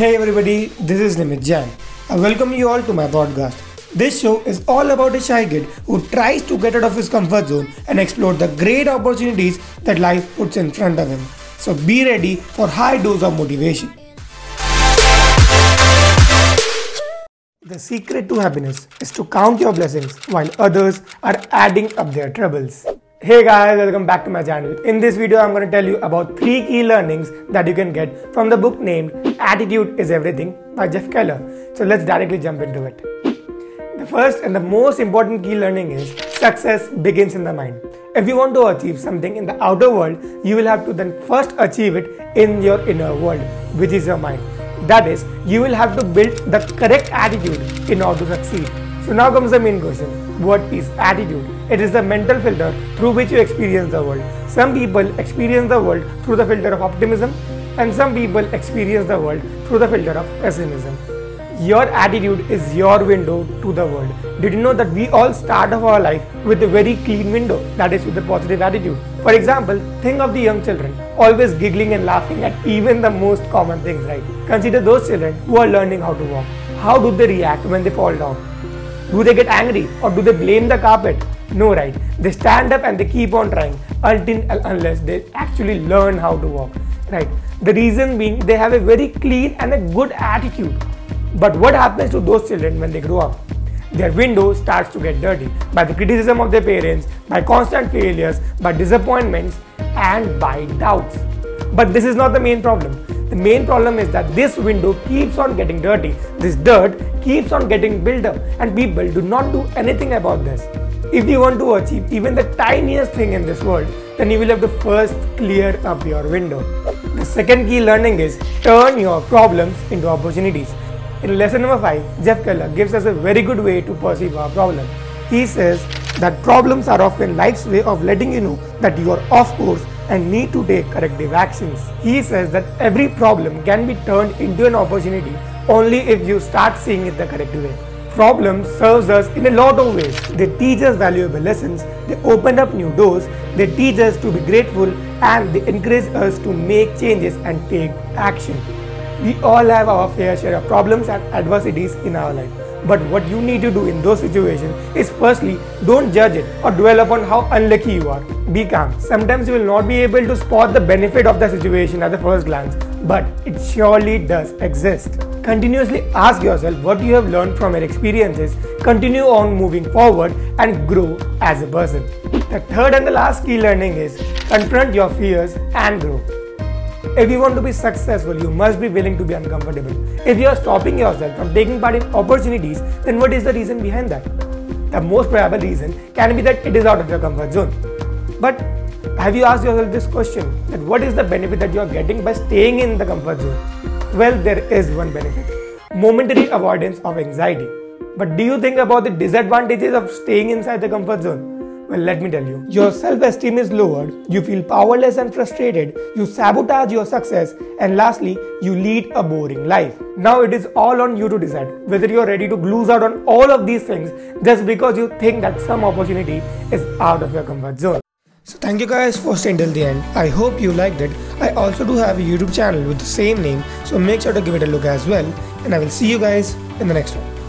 Hey everybody, this is Nimit Jain. I welcome you all to my podcast. This show is all about a shy kid who tries to get out of his comfort zone and explore the great opportunities that life puts in front of him. So be ready for high dose of motivation. The secret to happiness is to count your blessings while others are adding up their troubles. Hey guys, welcome back to my channel. In this video, I'm going to tell you about three key learnings that you can get from the book named Attitude is Everything by Jeff Keller. So let's directly jump into it. The first and the most important key learning is success begins in the mind. If you want to achieve something in the outer world, you will have to then first achieve it in your inner world, which is your mind. That is, you will have to build the correct attitude in order to succeed. So now comes the main question what is attitude? It is the mental filter through which you experience the world. Some people experience the world through the filter of optimism, and some people experience the world through the filter of pessimism. Your attitude is your window to the world. Did you know that we all start off our life with a very clean window, that is with a positive attitude? For example, think of the young children, always giggling and laughing at even the most common things, right? Consider those children who are learning how to walk. How do they react when they fall down? Do they get angry or do they blame the carpet? No, right? They stand up and they keep on trying until unless they actually learn how to walk, right? The reason being they have a very clean and a good attitude. But what happens to those children when they grow up? Their window starts to get dirty by the criticism of their parents, by constant failures, by disappointments, and by doubts. But this is not the main problem. The main problem is that this window keeps on getting dirty. This dirt keeps on getting built up, and people do not do anything about this. If you want to achieve even the tiniest thing in this world, then you will have to first clear up your window. The second key learning is turn your problems into opportunities. In lesson number 5, Jeff Keller gives us a very good way to perceive our problem. He says that problems are often life's way of letting you know that you are off course and need to take corrective actions. He says that every problem can be turned into an opportunity only if you start seeing it the correct way. Problems serves us in a lot of ways. They teach us valuable lessons, they open up new doors, they teach us to be grateful and they encourage us to make changes and take action. We all have our fair share of problems and adversities in our life. But what you need to do in those situations is firstly, don't judge it or dwell upon how unlucky you are. Be calm. Sometimes you will not be able to spot the benefit of the situation at the first glance, but it surely does exist. Continuously ask yourself what you have learned from your experiences, continue on moving forward, and grow as a person. The third and the last key learning is confront your fears and grow. If you want to be successful, you must be willing to be uncomfortable. If you are stopping yourself from taking part in opportunities, then what is the reason behind that? The most probable reason can be that it is out of your comfort zone. But have you asked yourself this question that what is the benefit that you are getting by staying in the comfort zone? Well, there is one benefit momentary avoidance of anxiety. But do you think about the disadvantages of staying inside the comfort zone? Well, let me tell you. Your self esteem is lowered, you feel powerless and frustrated, you sabotage your success, and lastly, you lead a boring life. Now it is all on you to decide whether you are ready to lose out on all of these things just because you think that some opportunity is out of your comfort zone. So thank you guys for staying till the end. I hope you liked it. I also do have a YouTube channel with the same name, so make sure to give it a look as well. And I will see you guys in the next one.